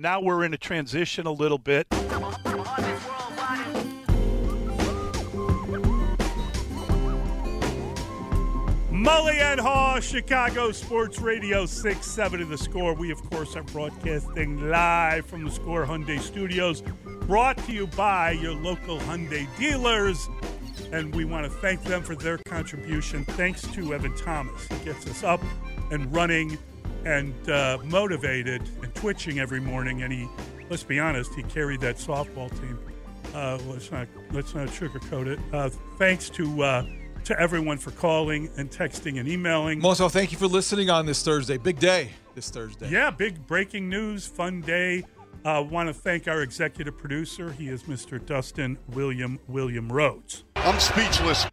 Now we're in a transition a little bit. Mully and Haugh, Chicago Sports Radio 6 7 of the score. We, of course, are broadcasting live from the Score Hyundai Studios, brought to you by your local Hyundai dealers. And we want to thank them for their contribution. Thanks to Evan Thomas. He gets us up and running and uh, motivated and twitching every morning. And he, let's be honest, he carried that softball team. Uh, let's not let's not sugarcoat it. Uh, thanks to uh, to everyone for calling and texting and emailing. Moso, thank you for listening on this Thursday. Big day this Thursday. Yeah, big breaking news, fun day. Uh, Want to thank our executive producer. He is Mr. Dustin William William Rhodes. I'm speechless.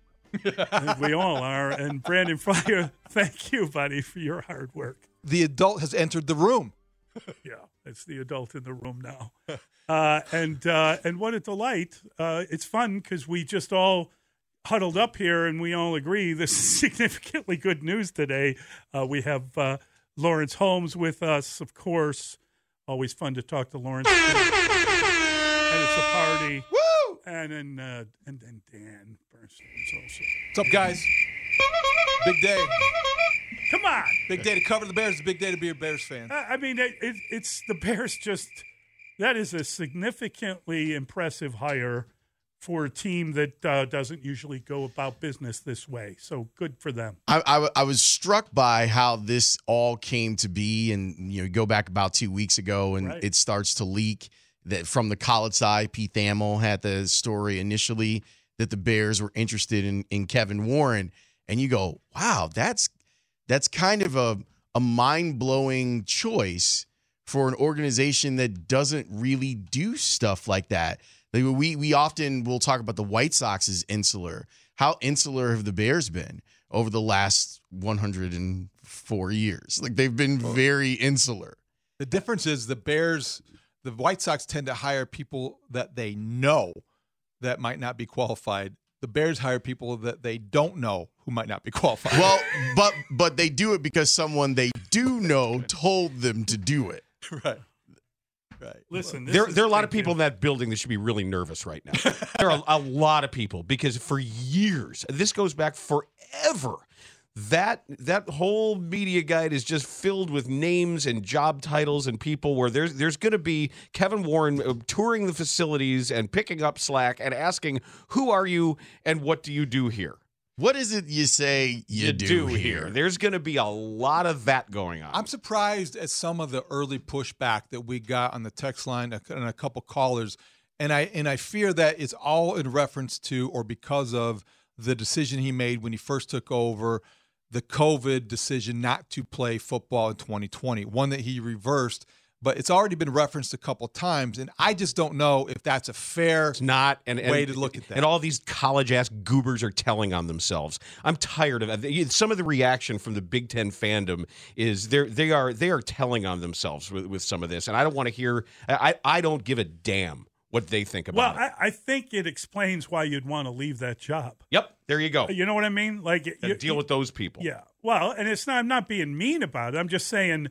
we all are. And Brandon Fryer, thank you, buddy, for your hard work. The adult has entered the room. yeah, it's the adult in the room now. Uh, and uh, and what a delight! Uh, it's fun because we just all huddled up here and we all agree this is significantly good news today. Uh, we have uh, Lawrence Holmes with us, of course. Always fun to talk to Lawrence. and it's a party. Woo! And then uh, and then Dan Bernstein's also. What's up, guys? Big day. Come on. Big day to cover the Bears. A big day to be a Bears fan. I I mean, it, it, it's the Bears. Just that is a significantly impressive hire for a team that uh, doesn't usually go about business this way. So good for them. I, I, I was struck by how this all came to be, and you know, go back about two weeks ago, and Right. it starts to leak that from the college side, Pete Thamel had the story initially that the Bears were interested in in Kevin Warren, and you go, wow, that's that's kind of a a mind blowing choice for an organization that doesn't really do stuff like that. Like we we often will talk about the White Sox as insular. How insular have the Bears been over the last 104 years? Like they've been very insular. The difference is the Bears, the White Sox tend to hire people that they know that might not be qualified. The Bears hire people that they don't know who might not be qualified. Well, but but they do it because someone they do know told them to do it. right. Right. Listen, this There, is there are a lot of people in that building that should be really nervous right now. there are a lot of people because for years, this goes back forever. That that whole media guide is just filled with names and job titles and people where there's there's going to be Kevin Warren uh, touring the facilities and picking up slack and asking who are you and what do you do here? What is it you say you, do, here? There's going to be a lot of that going on. I'm surprised at some of the early pushback that we got on the text line and a couple callers, and I and I fear that it's all in reference to or because of the decision he made when he first took over, the COVID decision not to play football in 2020, one that he reversed. But it's already been referenced a couple times, and I just don't know if that's a fair It's not and, and way to look at that. And all these college ass goobers are telling on themselves. I'm tired of it. Some of the reaction from the Big Ten fandom is they're they are they are telling on themselves with, with some of this, and I don't want to hear. I I don't give a damn what they think Well, about it. I, I think it explains why you'd want to leave that job. yep, there you go. You know what I mean? Like you, deal with those people. Yeah. Well, and it's not. I'm not being mean about it. I'm just saying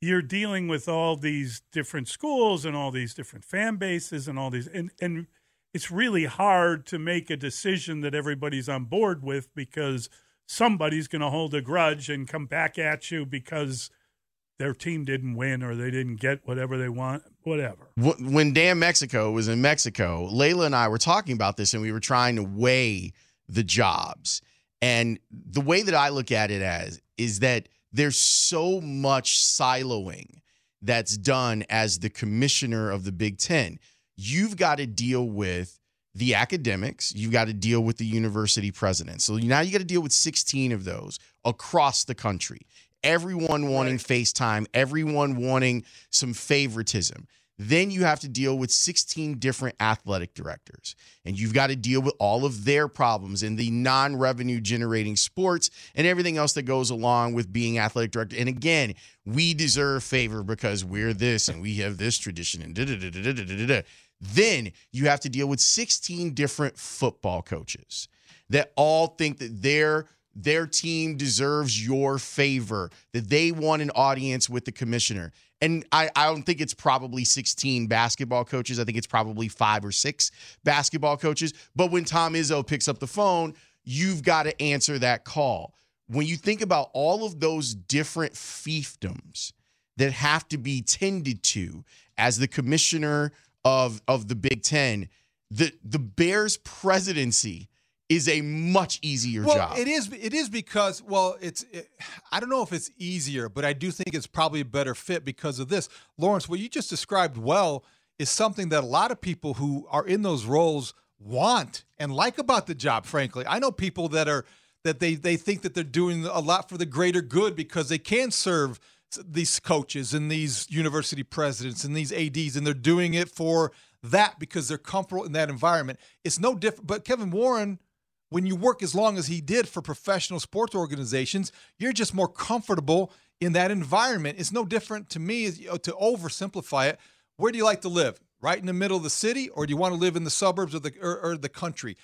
you're dealing with all these different schools and all these different fan bases and all these, and and it's really hard to make a decision that everybody's on board with because somebody's going to hold a grudge and come back at you because their team didn't win or they didn't get whatever they want, whatever. When Dan Mexico was in Mexico, Layla and I were talking about this and we were trying to weigh the jobs. And the way that I look at it as is that there's so much siloing that's done as the commissioner of the Big Ten. You've got to deal with the academics, you've got to deal with the university presidents. So now you got to deal with 16 of those across the country. Everyone wanting FaceTime, everyone wanting some favoritism. Then you have to deal with 16 different athletic directors, and you've got to deal with all of their problems in the non revenue generating sports and everything else that goes along with being athletic director. And again, we deserve favor because we're this and we have this tradition and da da da da da da da. da. Then you have to deal with 16 different football coaches that all think that their their team deserves your favor, that they want an audience with the commissioner. And I, I don't think it's probably 16 basketball coaches. I think it's probably five or six basketball coaches. But when Tom Izzo picks up the phone, you've got to answer that call. When you think about all of those different fiefdoms that have to be tended to as the commissioner of, of the Big Ten, the, the Bears presidency is a much easier well, job. It is. It is because well, it's. It, I don't know if it's easier, but I do think it's probably a better fit because of this. Lawrence, what you just described well is something that a lot of people who are in those roles want and like about the job. Frankly, I know people that are that they they think that they're doing a lot for the greater good because they can serve these coaches and these university presidents and these ads and they're doing it for that because they're comfortable in that environment it's no different but kevin warren when you work as long as he did for professional sports organizations, you're just more comfortable in that environment. It's no different to me to oversimplify it. Where do you like to live? Right in the middle of the city, or do you want to live in the suburbs or the or, or the country?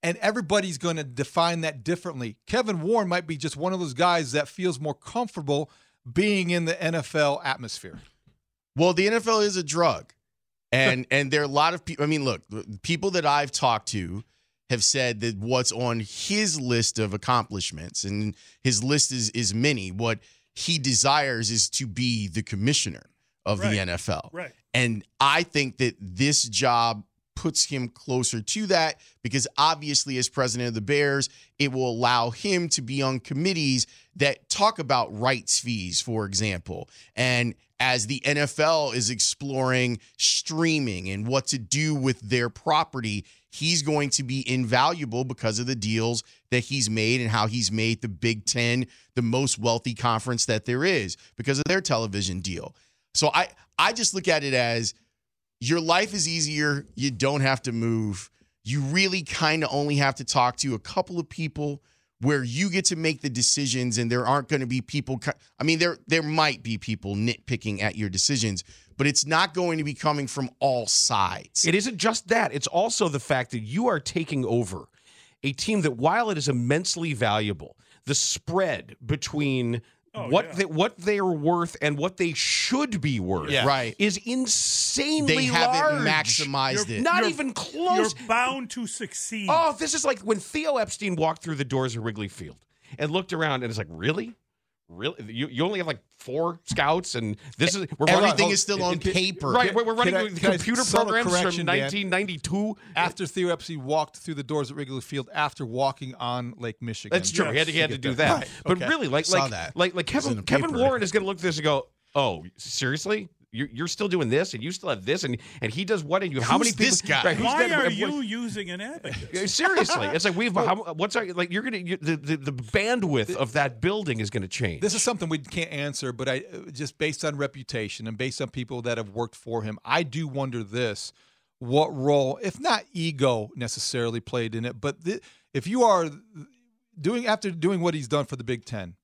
And everybody's going to define that differently. Kevin Warren might be just one of those guys that feels more comfortable being in the NFL atmosphere. Well, the NFL is a drug. And and there are a lot of people I mean, look, people that I've talked to have said that what's on his list of accomplishments, and his list is is many. What he desires is to be the commissioner of Right. the NFL. Right. And I think that this job puts him closer to that because obviously, as president of the Bears, it will allow him to be on committees that talk about rights fees, for example. And as the NFL is exploring streaming and what to do with their property, he's going to be invaluable because of the deals that he's made and how he's made the Big Ten the most wealthy conference that there is because of their television deal. So I I just look at it as your life is easier. You don't have to move. You really kind of only have to talk to a couple of people where you get to make the decisions and there aren't going to be people I mean there there might be people nitpicking at your decisions, but it's not going to be coming from all sides. It isn't just that. It's also the fact that you are taking over a team that, while it is immensely valuable, the spread between Oh, what yeah. they, what they are worth and what they should be worth Yeah. Right. is insanely They haven't large. maximized You're- it. Not You're- even close. You're bound to succeed. Oh, this is like when Theo Epstein walked through the doors of Wrigley Field and looked around and it's like, really? Really? You, you only have like four scouts and this is we're running- Everything is still on Can- paper. Right, we're, we're running Can I- with I computer programs from correction, Dan? 1992. After Theo Epstein walked through the doors at Wrigley Field after walking on Lake Michigan. That's true. He had to, he had to get do that. that. Right, But okay. really, like like that. like like Kevin Kevin. Warren is going to look at this and go, "Oh, seriously? You're, you're still doing this, and you still have this, and and he does what? And you how Who's many people? this guy? Right, who's Why that- are what- you using an advocate? Seriously, it's like we've how, what's our like you're gonna you, the, the the bandwidth of that building is gonna change. This is something we can't answer, but I uh, just based on reputation and based on people that have worked for him, I do wonder this: what role, if not ego necessarily, played in it, but th- if you are doing after doing what he's done for the Big Ten,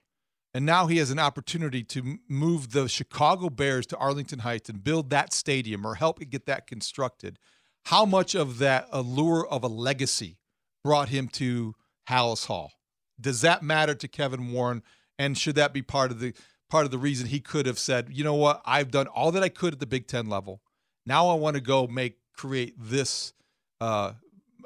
and now he has an opportunity to move the Chicago Bears to Arlington Heights and build that stadium or help get that constructed. How much of that allure of a legacy brought him to Halas Hall? Does that matter to Kevin Warren? And should that be part of the part of the reason he could have said, you know what, I've done all that I could at the Big Ten level. Now I want to go make create this uh,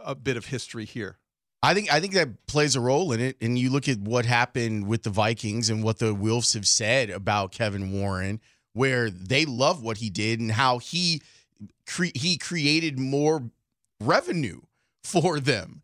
a bit of history here. I think I think that plays a role in it. And you look at what happened with the Vikings and what the Wilfs have said about Kevin Warren, where they love what he did and how he cre- he created more revenue for them.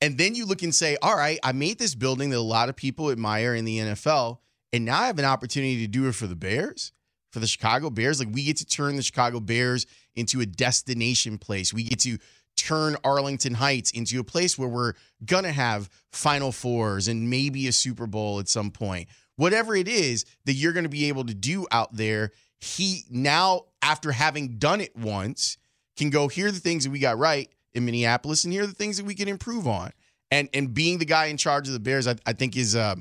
And then you look and say, all right, I made this building that a lot of people admire in the NFL, and now I have an opportunity to do it for the Bears, for the Chicago Bears. Like we get to turn the Chicago Bears into a destination place. We get to turn Arlington Heights into a place where we're gonna have Final Fours and maybe a Super Bowl at some point. Whatever it is that you're gonna be able to do out there, he now, after having done it once, can go here are the things that we got right in Minneapolis, and here are the things that we can improve on. And and being the guy in charge of the Bears, I, I think is uh,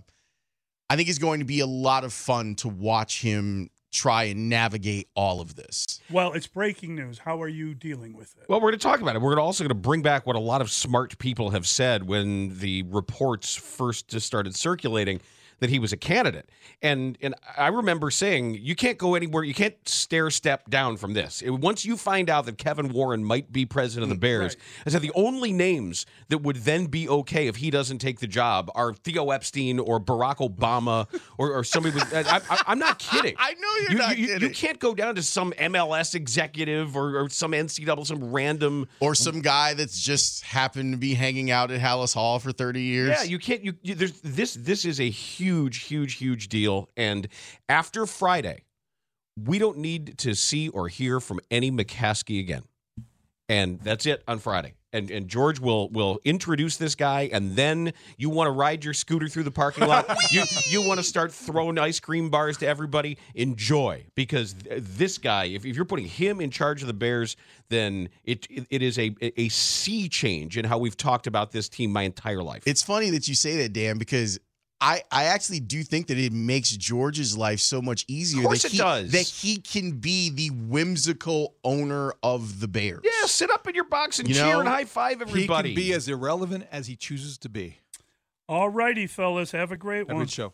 I think is going to be a lot of fun to watch him try and navigate all of this. Well, it's breaking news. How are you dealing with it? Well, we're going to talk about it. We're also going to bring back what a lot of smart people have said when the reports first just started circulating that he was a candidate. And and I remember saying you can't go anywhere, you can't stair step down from this. It- once you find out that Kevin Warren might be president of the mm, Bears, I said the only names that would then be okay if he doesn't take the job are Theo Epstein or Barack Obama or, or somebody with. I, I, I'm not kidding. I know you're you, not you, you can't go down to some MLS executive or, or some NCAA, some random Or some guy that's just happened to be hanging out at Halas Hall for 30 years. Yeah, you can't. You, you there's this. This is a huge, huge, huge huge deal. And after Friday, we don't need to see or hear from any McCaskey again. And that's it on Friday. And and George will will introduce this guy, and then you want to ride your scooter through the parking lot. you you want to start throwing ice cream bars to everybody. Enjoy because th- this guy, if, if you're putting him in charge of the Bears, then it it, it is a a sea change in how we've talked about this team my entire life. It's funny that you say that, Dan, because I, I actually do think that it makes George's life so much easier. Of course that it he, does. That he can be the whimsical owner of the Bears. Yeah, sit up in your box and You cheer know, and high five everybody. He can be as irrelevant as he chooses to be. All righty, fellas. Have a great Have one. good show.